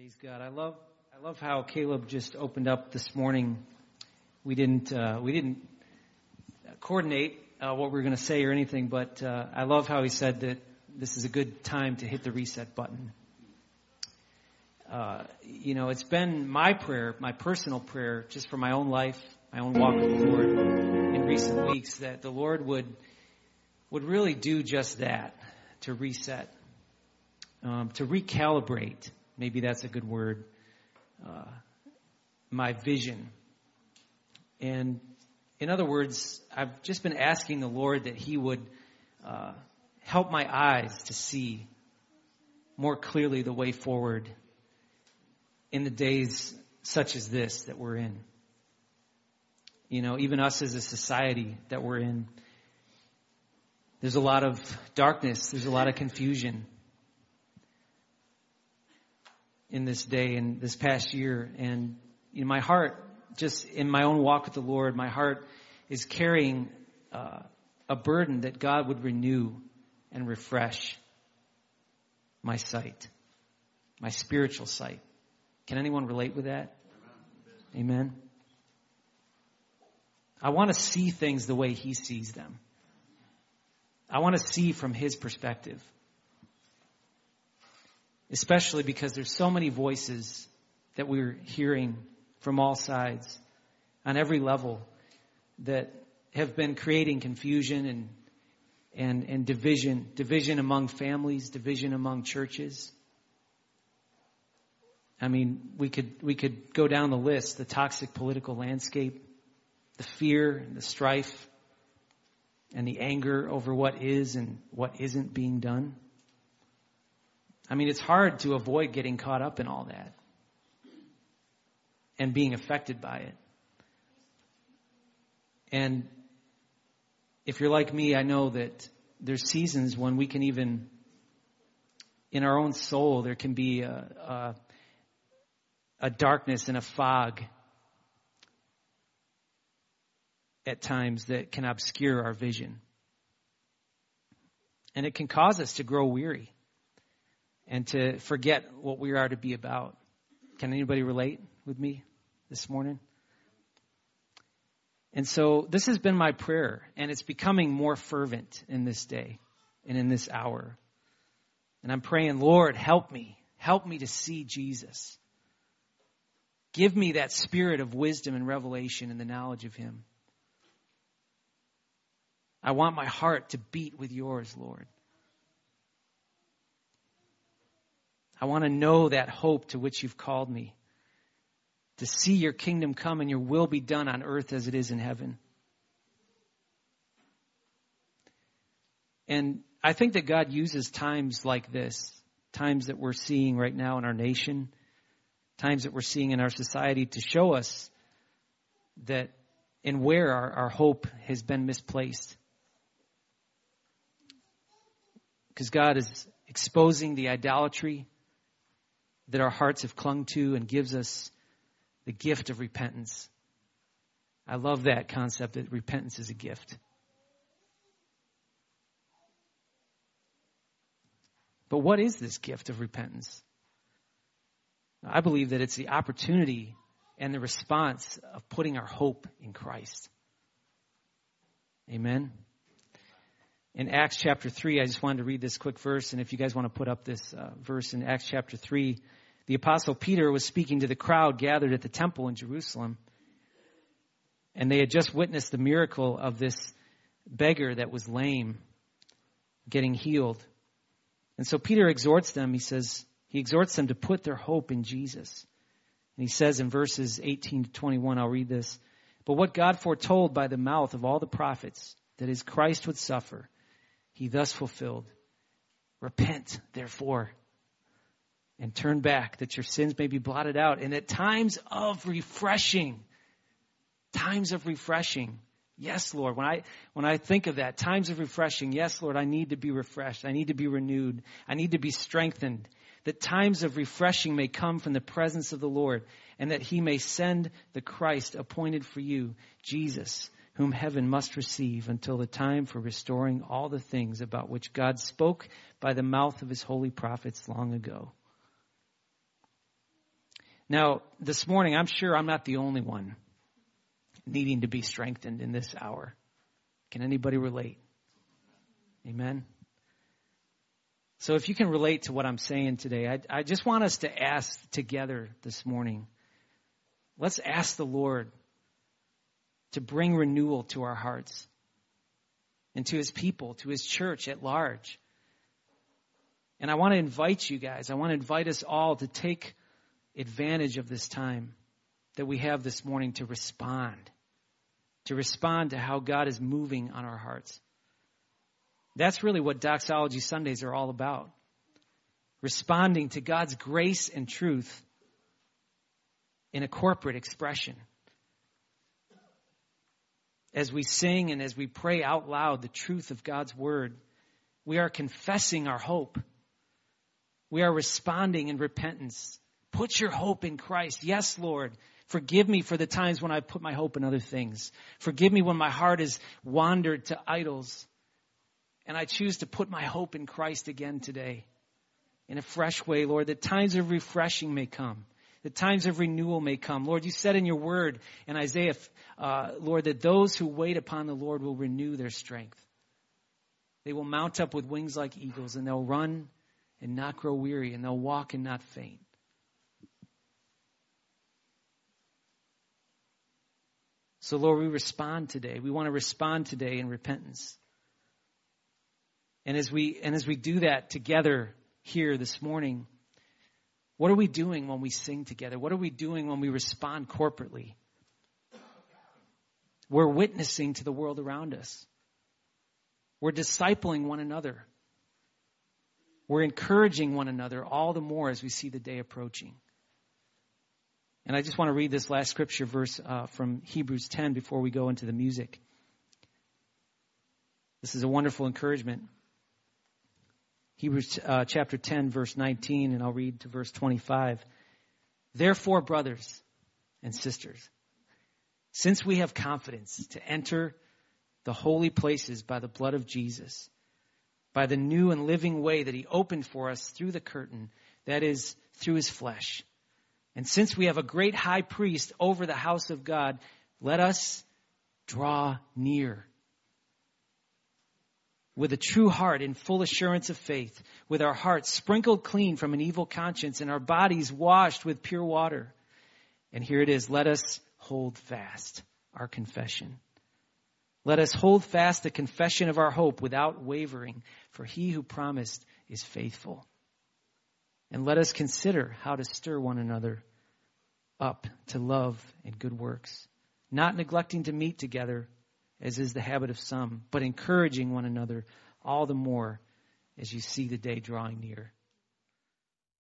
Praise God. I love I love how Caleb just opened up this morning. We didn't uh, we didn't coordinate uh, what we were going to say or anything, but uh, I love how he said that this is a good time to hit the reset button. Uh, you know, it's been my prayer, my personal prayer, just for my own life, my own walk with the Lord in recent weeks, that the Lord would would really do just that, to reset, um, to recalibrate maybe that's a good word, uh, my vision. And in other words, I've just been asking the Lord that He would uh, help my eyes to see more clearly the way forward in the days such as this that we're in. You know, even us as a society that we're in, there's a lot of darkness, there's a lot of confusion in this day and this past year. And in my heart, just in my own walk with the Lord, my heart is carrying uh, a burden that God would renew and refresh my sight, my spiritual sight. Can anyone relate with that? Amen. I want to see things the way He sees them. I want to see from His perspective especially because there's so many voices that we're hearing from all sides on every level that have been creating confusion and and, and division, division among families, division among churches. I mean, we could, we could go down the list, the toxic political landscape, the fear and the strife, and the anger over what is and what isn't being done. I mean, it's hard to avoid getting caught up in all that and being affected by it. And if you're like me, I know that there's seasons when we can even, in our own soul, there can be a, a, a darkness and a fog at times that can obscure our vision. And it can cause us to grow weary and to forget what we are to be about. Can anybody relate with me this morning? And so this has been my prayer, and it's becoming more fervent in this day and in this hour. And I'm praying, Lord, help me. Help me to see Jesus. Give me that spirit of wisdom and revelation and the knowledge of Him. I want my heart to beat with yours, Lord. I want to know that hope to which you've called me. To see your kingdom come and your will be done on earth as it is in heaven. And I think that God uses times like this, times that we're seeing right now in our nation, times that we're seeing in our society to show us that and where our, our hope has been misplaced. Because God is exposing the idolatry that our hearts have clung to and gives us the gift of repentance. I love that concept that repentance is a gift. But what is this gift of repentance? I believe that it's the opportunity and the response of putting our hope in Christ. Amen. In Acts chapter 3, I just wanted to read this quick verse, and if you guys want to put up this uh, verse in Acts chapter 3, the apostle Peter was speaking to the crowd gathered at the temple in Jerusalem. And they had just witnessed the miracle of this beggar that was lame getting healed. And so Peter exhorts them, he says, he exhorts them to put their hope in Jesus. And he says in verses 18 to 21, I'll read this. But what God foretold by the mouth of all the prophets, that his Christ would suffer, he thus fulfilled. Repent, therefore, and turn back that your sins may be blotted out. And at times of refreshing, times of refreshing. Yes, Lord. When I, when I think of that, times of refreshing, yes, Lord, I need to be refreshed. I need to be renewed. I need to be strengthened. That times of refreshing may come from the presence of the Lord and that he may send the Christ appointed for you, Jesus, whom heaven must receive until the time for restoring all the things about which God spoke by the mouth of his holy prophets long ago. Now, this morning, I'm sure I'm not the only one needing to be strengthened in this hour. Can anybody relate? Amen. So if you can relate to what I'm saying today, I, I just want us to ask together this morning. Let's ask the Lord to bring renewal to our hearts and to his people, to his church at large. And I want to invite you guys, I want to invite us all to take advantage of this time that we have this morning to respond, to respond to how God is moving on our hearts. That's really what Doxology Sundays are all about. Responding to God's grace and truth in a corporate expression. As we sing and as we pray out loud the truth of God's word, we are confessing our hope. We are responding in repentance. Put your hope in Christ. Yes, Lord. Forgive me for the times when I put my hope in other things. Forgive me when my heart has wandered to idols. And I choose to put my hope in Christ again today in a fresh way, Lord, that times of refreshing may come. That times of renewal may come. Lord, you said in your word in Isaiah, uh, Lord, that those who wait upon the Lord will renew their strength. They will mount up with wings like eagles, and they'll run and not grow weary, and they'll walk and not faint. So, Lord, we respond today. We want to respond today in repentance. And as we, and as we do that together here this morning, what are we doing when we sing together? What are we doing when we respond corporately? We're witnessing to the world around us. We're discipling one another. We're encouraging one another all the more as we see the day approaching. And I just want to read this last scripture verse uh, from Hebrews 10 before we go into the music. This is a wonderful encouragement. Hebrews uh, chapter 10, verse 19, and I'll read to verse 25. Therefore, brothers and sisters, since we have confidence to enter the holy places by the blood of Jesus, by the new and living way that he opened for us through the curtain, that is, through his flesh. And since we have a great high priest over the house of God, let us draw near with a true heart in full assurance of faith, with our hearts sprinkled clean from an evil conscience and our bodies washed with pure water. And here it is. Let us hold fast our confession. Let us hold fast the confession of our hope without wavering, for he who promised is faithful. And let us consider how to stir one another up to love and good works, not neglecting to meet together as is the habit of some, but encouraging one another all the more as you see the day drawing near.